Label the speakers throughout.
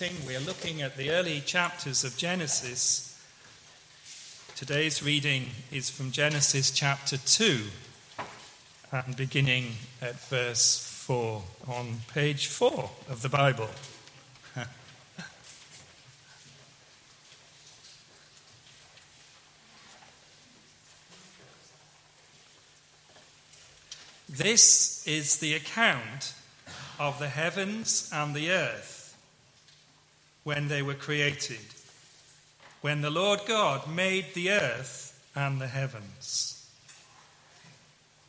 Speaker 1: We're looking at the early chapters of Genesis. Today's reading is from Genesis chapter 2 and beginning at verse 4 on page 4 of the Bible. this is the account of the heavens and the earth when they were created, when the Lord God made the earth and the heavens.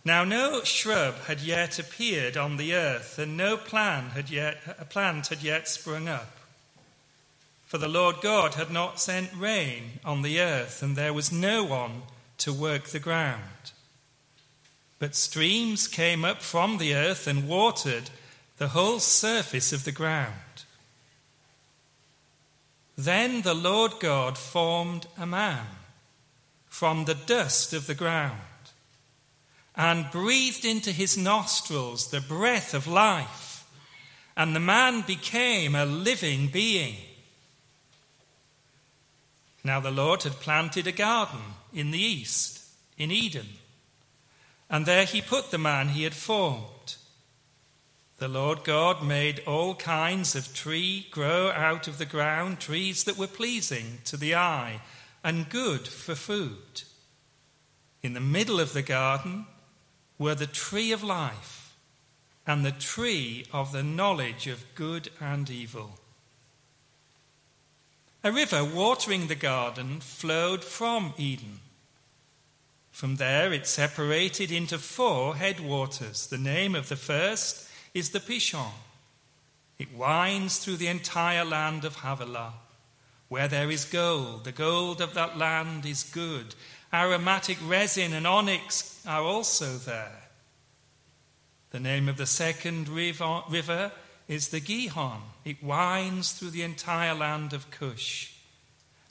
Speaker 1: Now, no shrub had yet appeared on the earth, and no plant had yet, uh, a plant had yet sprung up. For the Lord God had not sent rain on the earth, and there was no one to work the ground. But streams came up from the earth and watered the whole surface of the ground. Then the Lord God formed a man from the dust of the ground and breathed into his nostrils the breath of life, and the man became a living being. Now the Lord had planted a garden in the east, in Eden, and there he put the man he had formed. The Lord God made all kinds of tree grow out of the ground, trees that were pleasing to the eye and good for food. In the middle of the garden were the tree of life and the tree of the knowledge of good and evil. A river watering the garden flowed from Eden. From there it separated into four headwaters. The name of the first is the Pishon. It winds through the entire land of Havilah. Where there is gold, the gold of that land is good. Aromatic resin and onyx are also there. The name of the second river is the Gihon. It winds through the entire land of Cush.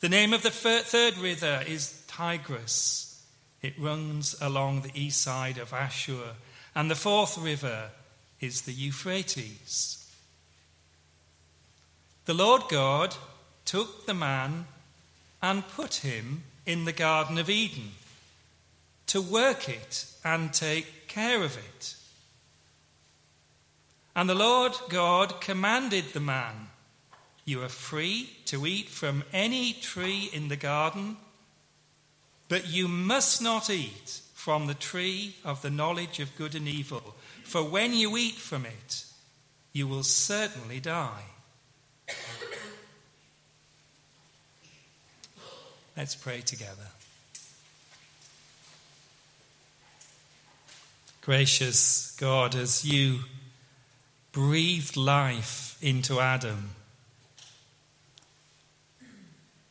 Speaker 1: The name of the third river is Tigris. It runs along the east side of Ashur. And the fourth river is the Euphrates. The Lord God took the man and put him in the Garden of Eden to work it and take care of it. And the Lord God commanded the man, You are free to eat from any tree in the garden, but you must not eat from the tree of the knowledge of good and evil for when you eat from it, you will certainly die. Let's pray together. Gracious God, as you breathed life into Adam,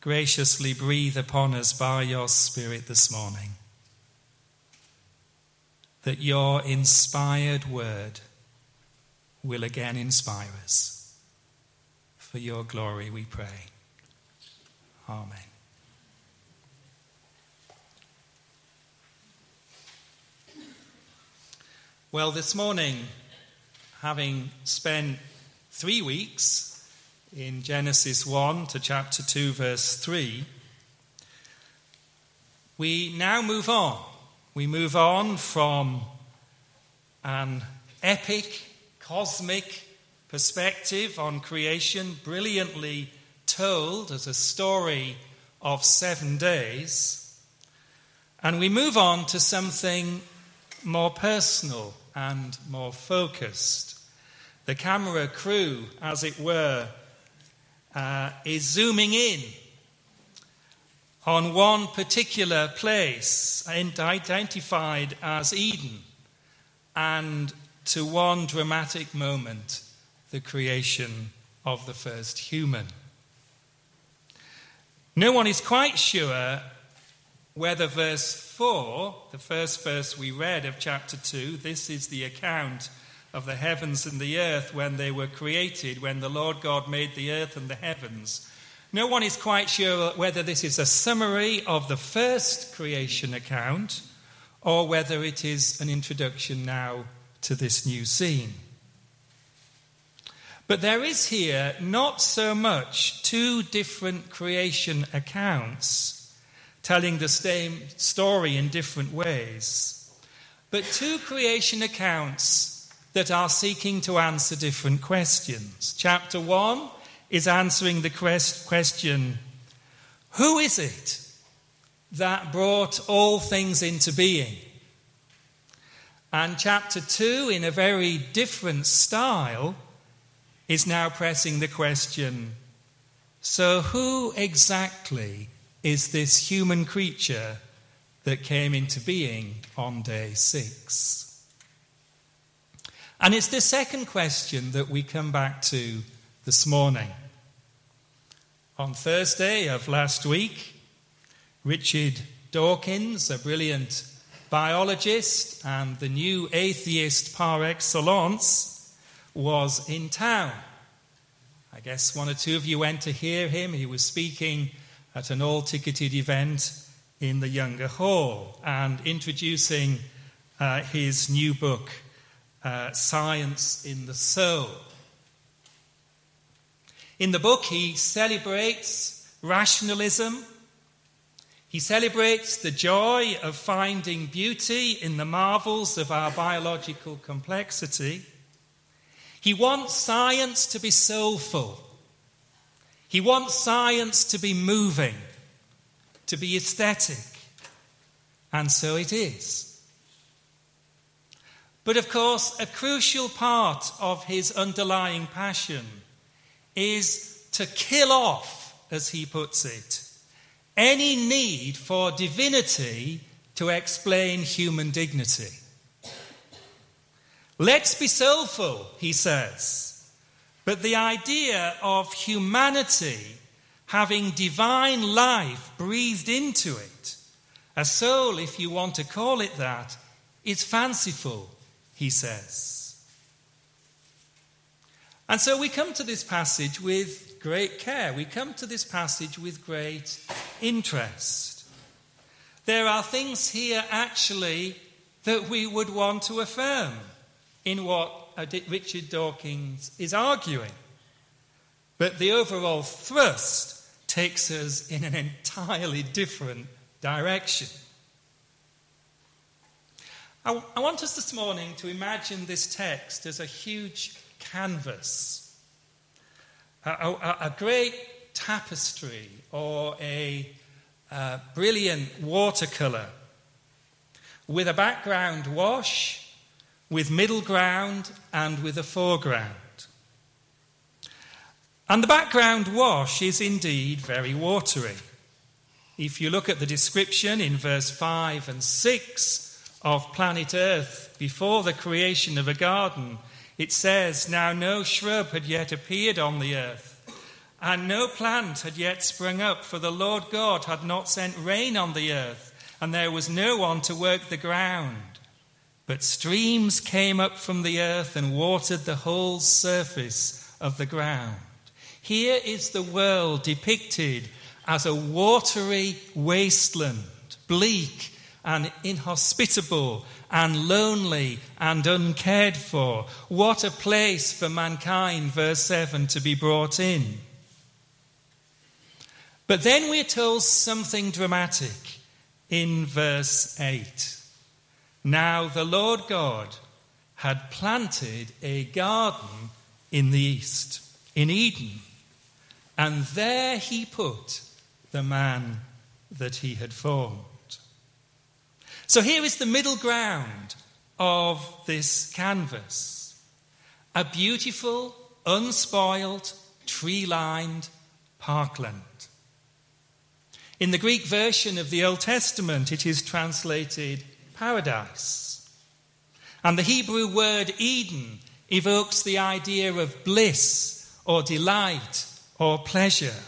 Speaker 1: graciously breathe upon us by your Spirit this morning that your inspired word will again inspire us. For your glory, we pray. Amen. Well, this morning, having spent three weeks in Genesis 1 to chapter 2, verse 3, we now move on we move on from an epic, cosmic perspective on creation, brilliantly told as a story of seven days, and we move on to something more personal and more focused. The camera crew, as it were, uh, is zooming in on one particular place identified as Eden and to one dramatic moment, the creation of the first human. No one is quite sure whether verse 4, the first verse we read of chapter 2, this is the account of the heavens and the earth when they were created, when the Lord God made the earth and the heavens. No one is quite sure whether this is a summary of the first creation account or whether it is an introduction now to this new scene. But there is here not so much two different creation accounts telling the same story in different ways, but two creation accounts that are seeking to answer different questions. Chapter 1 is answering the question Who is it that brought all things into being? And chapter 2, in a very different style, is now pressing the question so, who exactly is this human creature that came into being on day six? And it's the second question that we come back to this morning. On Thursday of last week, Richard Dawkins, a brilliant biologist and the new atheist par excellence, was in town. I guess one or two of you went to hear him. He was speaking at an all ticketed event in the Younger Hall and introducing uh, his new book, uh, Science in the Soul. In the book, he celebrates rationalism he celebrates the joy of finding beauty in the marvels of our biological complexity. He wants science to be soulful. He wants science to be moving, to be aesthetic. And so it is. But of course, a crucial part of his underlying passion is to kill off, as he puts it, any need for divinity to explain human dignity. Let's be soulful, he says. But the idea of humanity having divine life breathed into it, a soul, if you want to call it that, is fanciful, he says. And so we come to this passage with great care. We come to this passage with great interest. There are things here actually that we would want to affirm in what Richard Dawkins is arguing. But the overall thrust takes us in an entirely different direction. I, want us this morning to imagine this text as a huge canvas a, a, a great tapestry or a, a brilliant watercolour with a background wash, with middle ground, and with a foreground. And the background wash is indeed very watery. If you look at the description in verse 5 and 6 of planet Earth before the creation of a garden, it says, Now no shrub had yet appeared on the earth, and no plant had yet sprung up, for the Lord God had not sent rain on the earth, and there was no one to work the ground. But streams came up from the earth and watered the whole surface of the ground. Here is the world depicted as a watery wasteland, bleak and inhospitable and lonely and uncared for. What a place for mankind, verse 7, to be brought in. But then we're told something dramatic in verse 8. Now the Lord God had planted a garden in the east, in Eden, and there he put the man that he had formed. So here is the middle ground of this canvas a beautiful, unspoiled, tree lined parkland. In the Greek version of the Old Testament, it is translated paradise. And the Hebrew word Eden evokes the idea of bliss or delight or pleasure.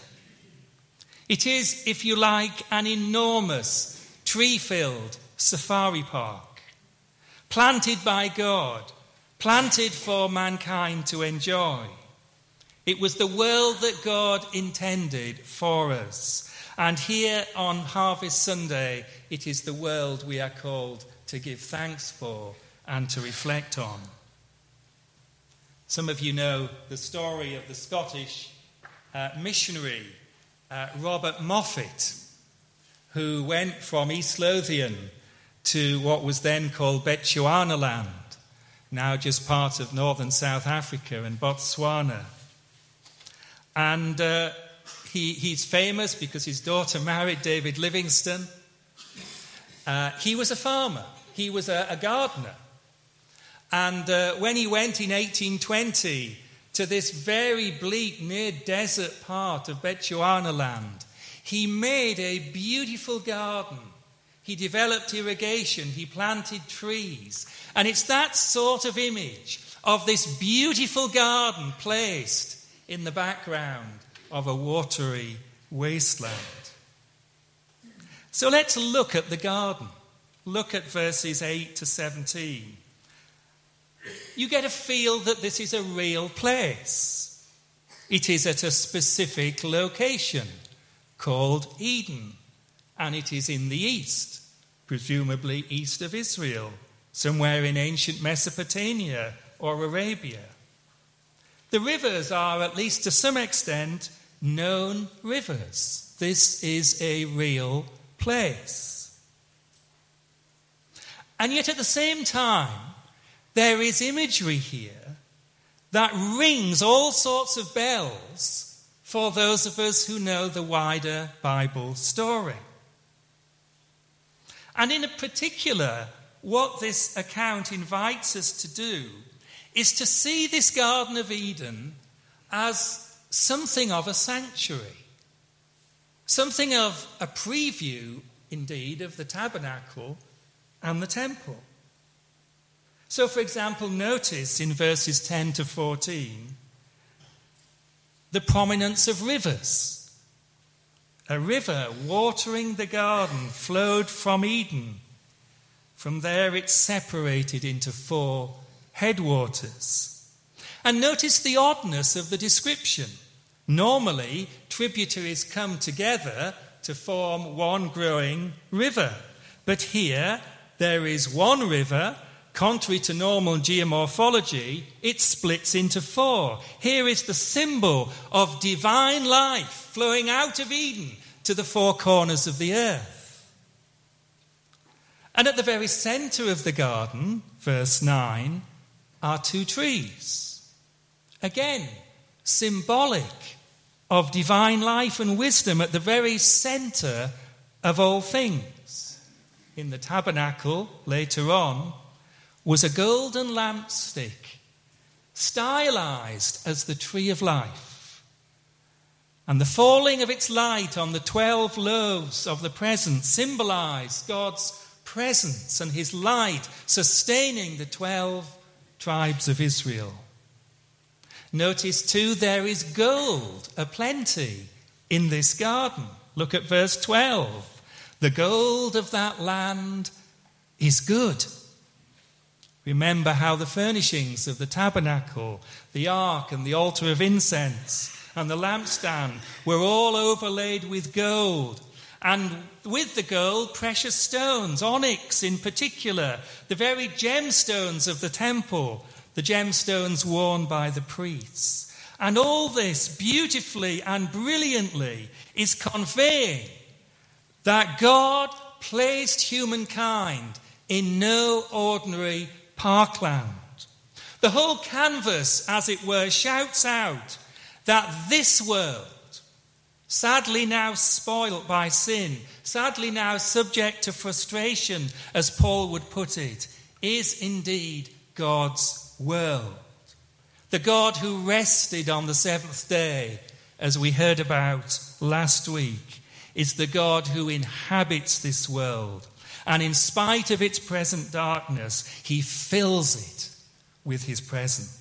Speaker 1: It is, if you like, an enormous tree filled safari park, planted by God, planted for mankind to enjoy. It was the world that God intended for us. And here on Harvest Sunday, it is the world we are called to give thanks for and to reflect on. Some of you know the story of the Scottish uh, missionary uh, Robert Moffat, who went from East Lothian to what was then called Bechuanaland, now just part of northern South Africa and Botswana. And uh, he, he's famous because his daughter married David Livingstone. Uh, he was a farmer, he was a, a gardener. And uh, when he went in 1820 to this very bleak, near desert part of Bechuanaland, he made a beautiful garden. He developed irrigation, he planted trees. And it's that sort of image of this beautiful garden placed in the background of a watery wasteland. So let's look at the garden. Look at verses 8 to 17 you get a feel that this is a real place. It is at a specific location called Eden, and it is in the east, presumably east of Israel, somewhere in ancient Mesopotamia or Arabia. The rivers are, at least to some extent, known rivers. This is a real place. And yet, at the same time, there is imagery here that rings all sorts of bells for those of us who know the wider Bible story. And in particular, what this account invites us to do is to see this Garden of Eden as something of a sanctuary, something of a preview, indeed, of the tabernacle and the temple. So, for example, notice in verses 10 to 14 the prominence of rivers. A river watering the garden flowed from Eden. From there, it separated into four headwaters. And notice the oddness of the description. Normally, tributaries come together to form one growing river. But here, there is one river Contrary to normal geomorphology, it splits into four. Here is the symbol of divine life flowing out of Eden to the four corners of the earth. And at the very center of the garden, verse 9, are two trees. Again, symbolic of divine life and wisdom at the very center of all things. In the tabernacle, later on, was a golden lampstick, stylized as the tree of life. And the falling of its light on the 12 loaves of the present symbolized God's presence and his light sustaining the 12 tribes of Israel. Notice too, there is gold aplenty in this garden. Look at verse 12. The gold of that land is good. Remember how the furnishings of the tabernacle, the ark, and the altar of incense, and the lampstand were all overlaid with gold. And with the gold, precious stones, onyx in particular, the very gemstones of the temple, the gemstones worn by the priests. And all this beautifully and brilliantly is conveying that God placed humankind in no ordinary parkland. The whole canvas, as it were, shouts out that this world, sadly now spoilt by sin, sadly now subject to frustration, as Paul would put it, is indeed God's world. The God who rested on the seventh day, as we heard about last week, is the God who inhabits this world and in spite of its present darkness, he fills it with his presence.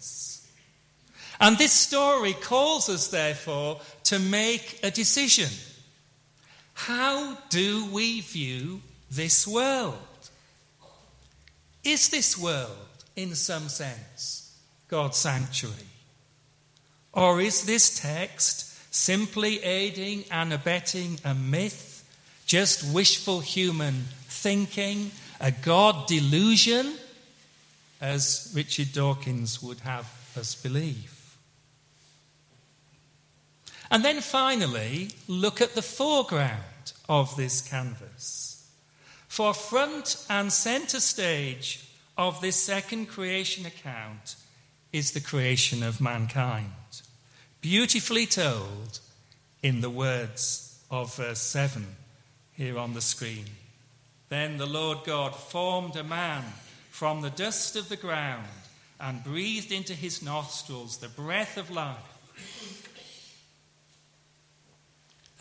Speaker 1: And this story calls us, therefore, to make a decision. How do we view this world? Is this world, in some sense, God's sanctuary? Or is this text simply aiding and abetting a myth, just wishful human thinking, a God delusion, as Richard Dawkins would have us believe. And then finally, look at the foreground of this canvas. For front and centre stage of this second creation account is the creation of mankind, beautifully told in the words of verse 7 here on the screen. Then the Lord God formed a man from the dust of the ground and breathed into his nostrils the breath of life.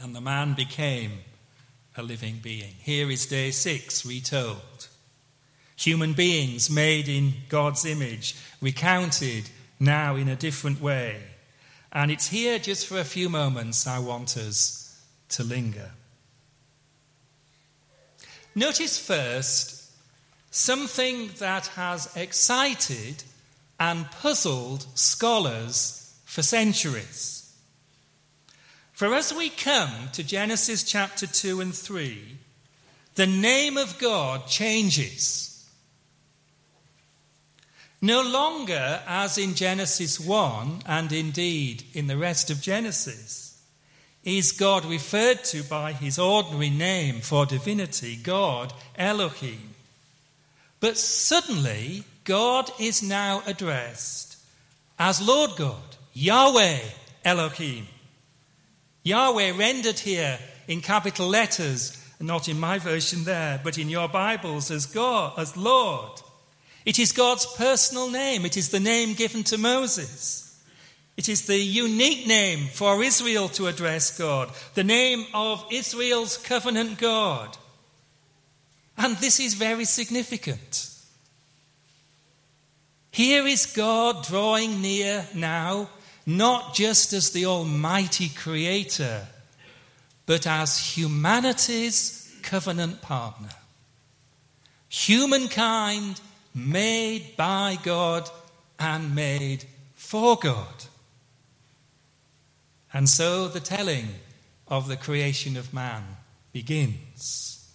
Speaker 1: And the man became a living being. Here is day six retold. Human beings made in God's image, recounted now in a different way. And it's here, just for a few moments, I want us to linger. Notice first something that has excited and puzzled scholars for centuries. For as we come to Genesis chapter 2 and 3, the name of God changes. No longer, as in Genesis 1 and indeed in the rest of Genesis, is God referred to by his ordinary name for divinity, God, Elohim. But suddenly, God is now addressed as Lord God, Yahweh Elohim. Yahweh rendered here in capital letters, not in my version there, but in your Bibles as God, as Lord. It is God's personal name. It is the name given to Moses. It is the unique name for Israel to address God, the name of Israel's covenant God. And this is very significant. Here is God drawing near now, not just as the Almighty Creator, but as humanity's covenant partner. Humankind made by God and made for God. And so the telling of the creation of man begins.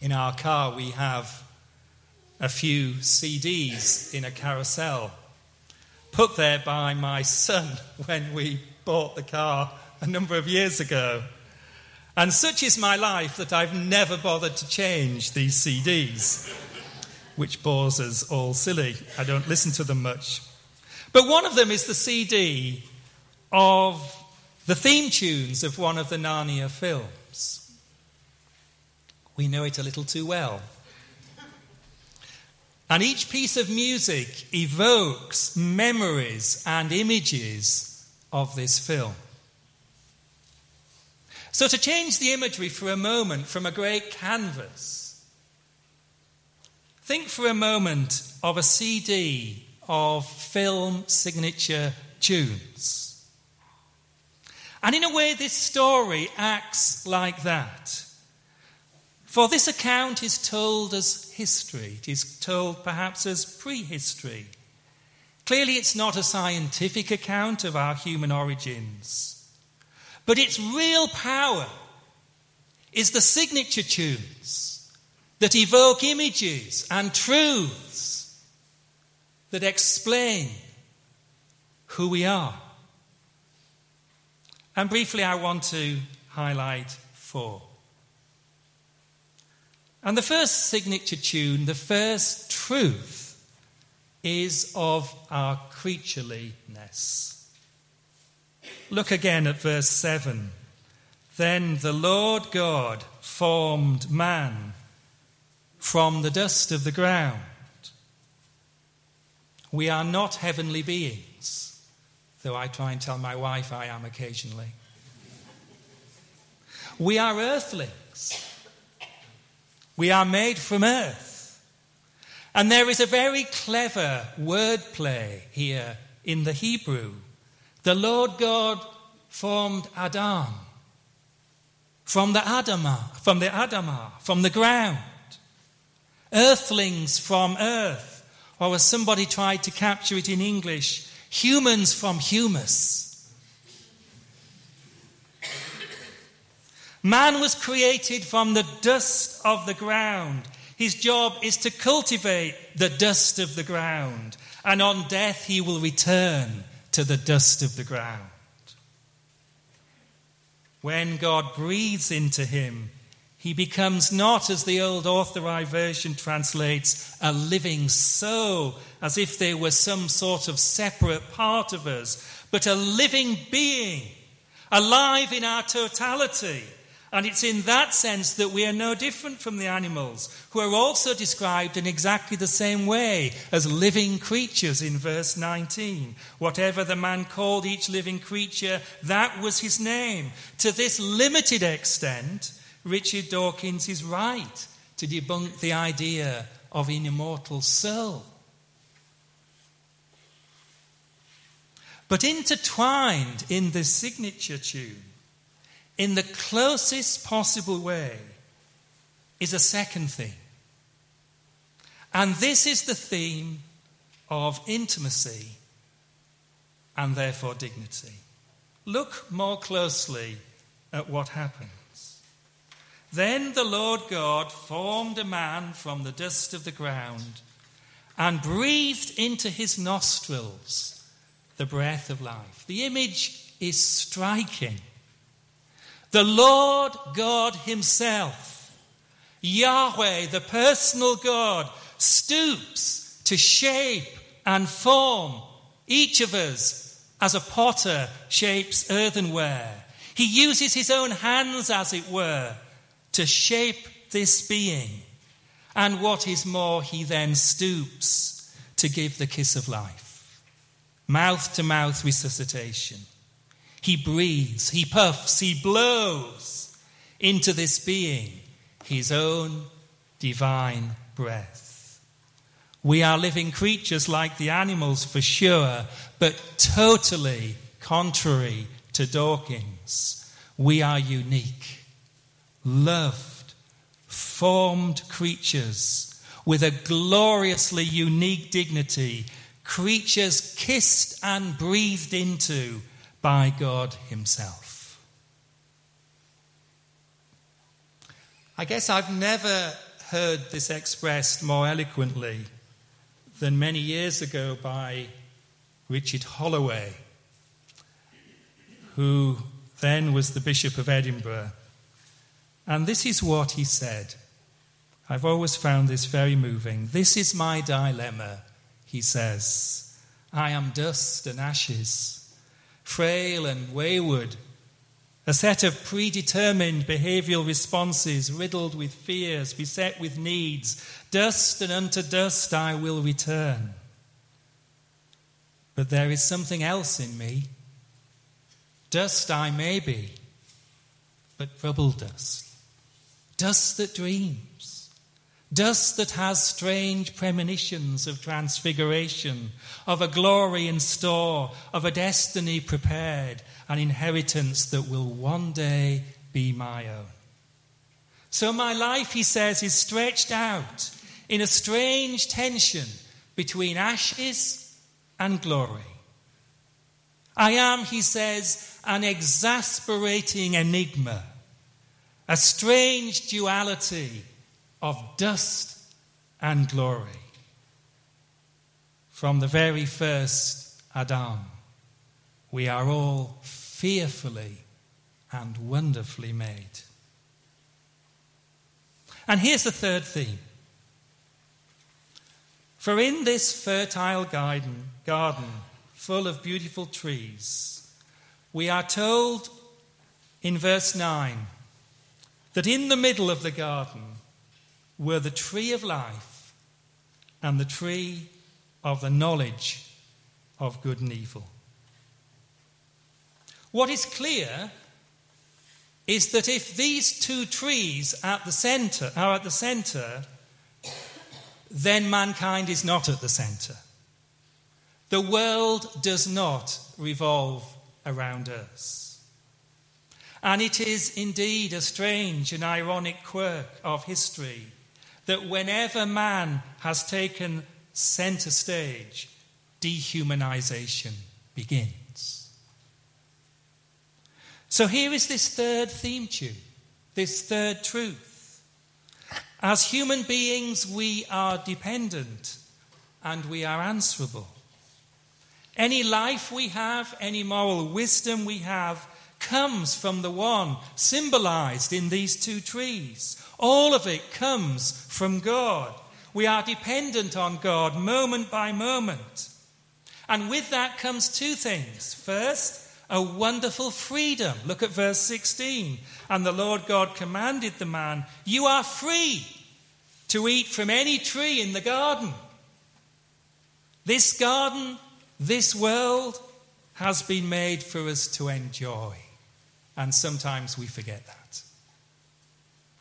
Speaker 1: In our car, we have a few CDs in a carousel put there by my son when we bought the car a number of years ago. And such is my life that I've never bothered to change these CDs which bores us all silly. I don't listen to them much. But one of them is the CD of the theme tunes of one of the Narnia films. We know it a little too well. And each piece of music evokes memories and images of this film. So, to change the imagery for a moment from a great canvas Think for a moment of a CD of film signature tunes. And in a way, this story acts like that. For this account is told as history, it is told perhaps as prehistory. Clearly, it's not a scientific account of our human origins, but its real power is the signature tunes that evoke images and truths that explain who we are. And briefly, I want to highlight four. And the first signature tune, the first truth, is of our creatureliness. Look again at verse 7. Then the Lord God formed man from the dust of the ground. We are not heavenly beings, though I try and tell my wife I am occasionally. We are earthlings. We are made from earth. And there is a very clever wordplay here in the Hebrew. The Lord God formed Adam from the Adamah, from the Adamah, from the ground earthlings from earth, or as somebody tried to capture it in English, humans from humus. Man was created from the dust of the ground. His job is to cultivate the dust of the ground, and on death he will return to the dust of the ground. When God breathes into him, he becomes not, as the old authorized version translates, a living soul, as if they were some sort of separate part of us, but a living being, alive in our totality and it's in that sense that we are no different from the animals, who are also described in exactly the same way as living creatures in verse 19. Whatever the man called each living creature, that was his name. To this limited extent, Richard Dawkins is right to debunk the idea of an immortal soul. But intertwined in the signature tune in the closest possible way is a second theme. And this is the theme of intimacy and therefore dignity. Look more closely at what happens. Then the Lord God formed a man from the dust of the ground and breathed into his nostrils the breath of life. The image is striking. The Lord God Himself, Yahweh, the personal God, stoops to shape and form each of us as a potter shapes earthenware. He uses his own hands, as it were, to shape this being. And what is more, he then stoops to give the kiss of life. Mouth to mouth resuscitation. He breathes, he puffs, he blows into this being his own divine breath. We are living creatures like the animals for sure, but totally contrary to Dawkins. We are unique, loved, formed creatures with a gloriously unique dignity, creatures kissed and breathed into by God Himself. I guess I've never heard this expressed more eloquently than many years ago by Richard Holloway, who then was the Bishop of Edinburgh. And this is what he said. I've always found this very moving. This is my dilemma, he says. I am dust and ashes frail and wayward, a set of predetermined behavioral responses riddled with fears, beset with needs. Dust and unto dust I will return. But there is something else in me. Dust I may be, but rubble dust. Dust that dreams Dust that has strange premonitions of transfiguration, of a glory in store, of a destiny prepared, an inheritance that will one day be my own. So my life, he says, is stretched out in a strange tension between ashes and glory. I am, he says, an exasperating enigma, a strange duality of dust and glory. From the very first Adam, we are all fearfully and wonderfully made. And here's the third theme. For in this fertile garden, garden full of beautiful trees, we are told in verse 9 that in the middle of the garden were the tree of life and the tree of the knowledge of good and evil. What is clear is that if these two trees at the center are at the center, then mankind is not at the center. The world does not revolve around us. And it is indeed a strange and ironic quirk of history that whenever man has taken center stage, dehumanization begins. So here is this third theme tune, this third truth. As human beings, we are dependent and we are answerable. Any life we have, any moral wisdom we have, comes from the one symbolized in these two trees. All of it comes from God. We are dependent on God moment by moment. And with that comes two things. First, a wonderful freedom. Look at verse 16. And the Lord God commanded the man, You are free to eat from any tree in the garden. This garden, this world, has been made for us to enjoy. And sometimes we forget that.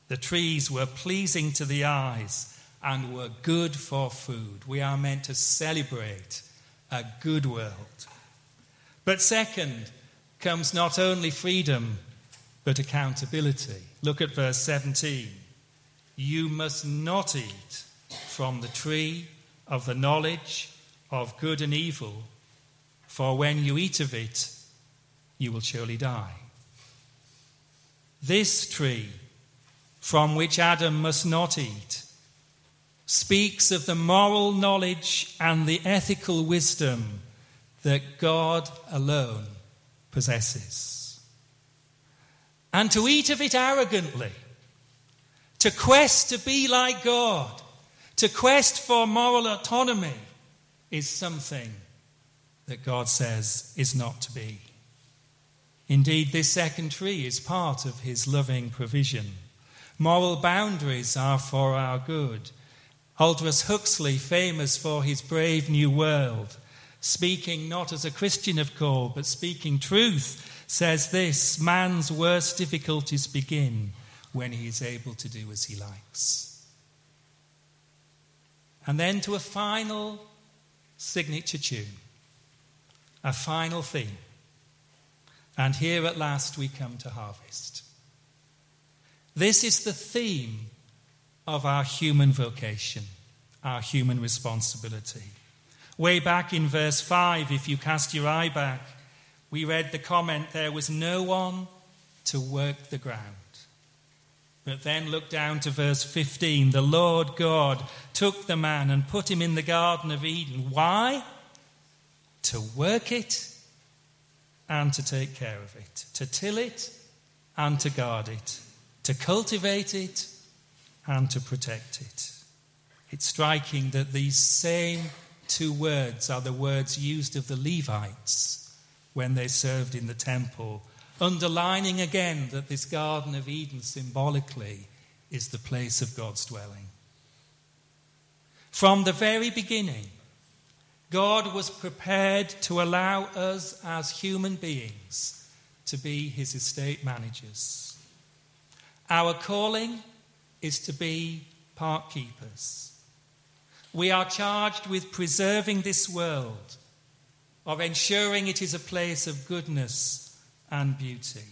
Speaker 1: The trees were pleasing to the eyes and were good for food. We are meant to celebrate a good world. But second comes not only freedom, but accountability. Look at verse 17. You must not eat from the tree of the knowledge of good and evil, for when you eat of it, you will surely die. This tree, from which Adam must not eat, speaks of the moral knowledge and the ethical wisdom that God alone possesses. And to eat of it arrogantly, to quest to be like God, to quest for moral autonomy, is something that God says is not to be. Indeed, this second tree is part of his loving provision. Moral boundaries are for our good. Aldous Huxley, famous for his brave new world, speaking not as a Christian of call, but speaking truth, says this man's worst difficulties begin when he is able to do as he likes. And then to a final signature tune, a final theme. And here at last we come to harvest. This is the theme of our human vocation, our human responsibility. Way back in verse 5, if you cast your eye back, we read the comment there was no one to work the ground. But then look down to verse 15. The Lord God took the man and put him in the Garden of Eden. Why? To work it and to take care of it, to till it and to guard it, to cultivate it and to protect it. It's striking that these same two words are the words used of the Levites when they served in the temple, underlining again that this Garden of Eden symbolically is the place of God's dwelling. From the very beginning, God was prepared to allow us as human beings to be his estate managers. Our calling is to be park keepers we are charged with preserving this world, of ensuring it is a place of goodness and beauty.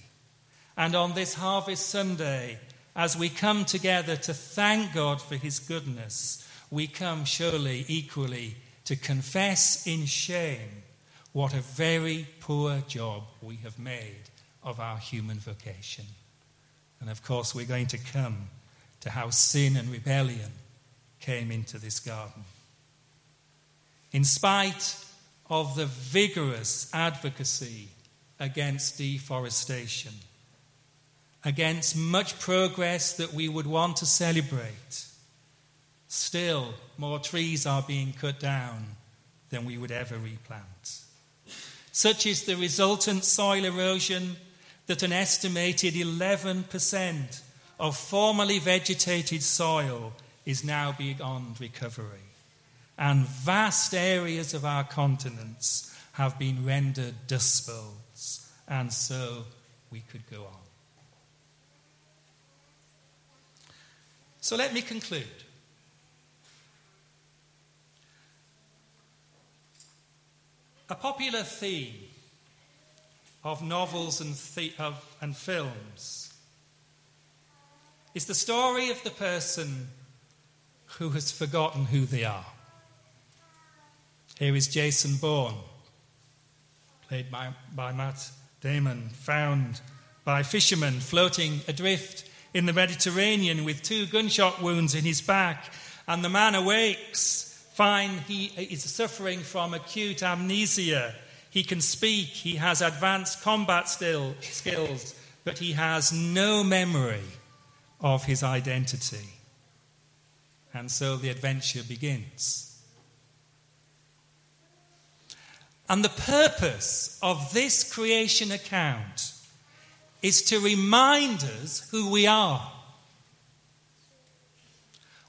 Speaker 1: And on this Harvest Sunday, as we come together to thank God for his goodness, we come surely equally to confess in shame what a very poor job we have made of our human vocation. And of course, we're going to come to how sin and rebellion came into this garden. In spite of the vigorous advocacy against deforestation, against much progress that we would want to celebrate, still more trees are being cut down than we would ever replant. Such is the resultant soil erosion that an estimated 11% of formerly vegetated soil is now beyond recovery. And vast areas of our continents have been rendered dust bowls. And so we could go on. So let me conclude. A popular theme of novels and, of, and films is the story of the person who has forgotten who they are. Here is Jason Bourne, played by, by Matt Damon, found by fishermen floating adrift in the Mediterranean with two gunshot wounds in his back, and the man awakes, find he is suffering from acute amnesia. He can speak, he has advanced combat still, skills, but he has no memory of his identity. And so the adventure begins. And the purpose of this creation account is to remind us who we are.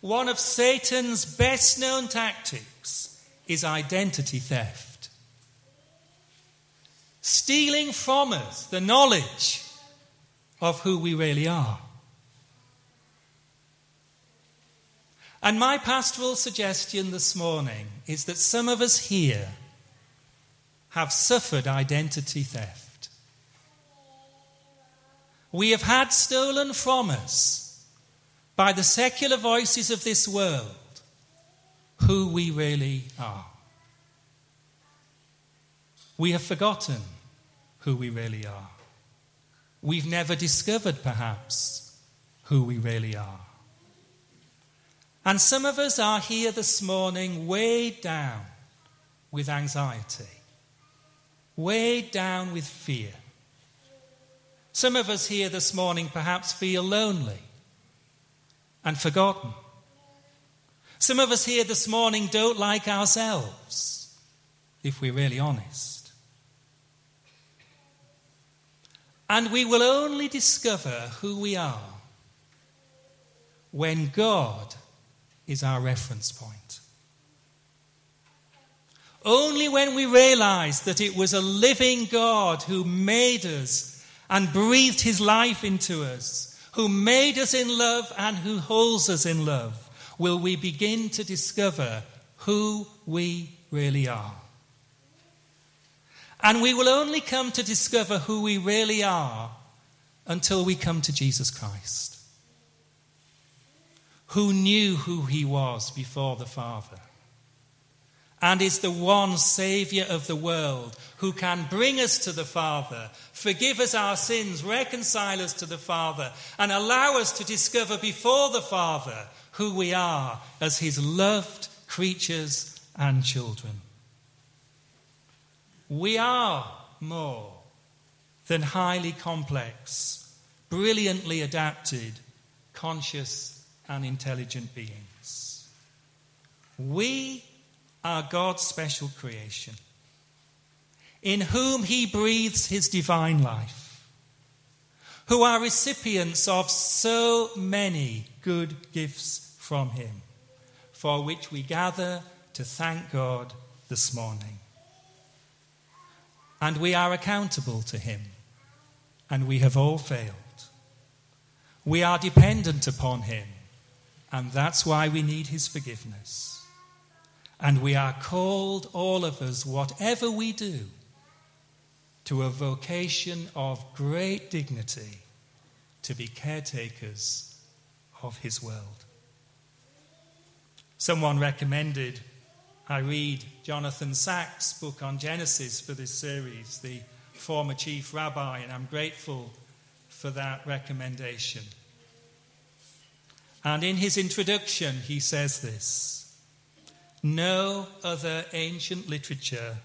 Speaker 1: One of Satan's best known tactics is identity theft. Stealing from us the knowledge of who we really are. And my pastoral suggestion this morning is that some of us here have suffered identity theft. We have had stolen from us by the secular voices of this world who we really are. We have forgotten who we really are. We've never discovered, perhaps, who we really are. And some of us are here this morning weighed down with anxiety weighed down with fear. Some of us here this morning perhaps feel lonely and forgotten. Some of us here this morning don't like ourselves, if we're really honest. And we will only discover who we are when God is our reference point. Only when we realize that it was a living God who made us and breathed his life into us, who made us in love and who holds us in love, will we begin to discover who we really are. And we will only come to discover who we really are until we come to Jesus Christ, who knew who he was before the Father and is the one Saviour of the world who can bring us to the Father, forgive us our sins, reconcile us to the Father, and allow us to discover before the Father who we are as His loved creatures and children. We are more than highly complex, brilliantly adapted, conscious, and intelligent beings. We are God's special creation, in whom He breathes His divine life, who are recipients of so many good gifts from Him, for which we gather to thank God this morning. And we are accountable to Him, and we have all failed. We are dependent upon Him, and that's why we need His forgiveness. And we are called, all of us, whatever we do, to a vocation of great dignity to be caretakers of His world. Someone recommended I read Jonathan Sacks' book on Genesis for this series, the former chief rabbi, and I'm grateful for that recommendation. And in his introduction, he says this. No other ancient literature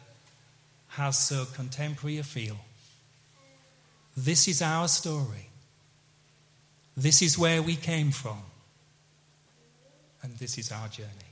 Speaker 1: has so contemporary a feel. This is our story. This is where we came from. And this is our journey.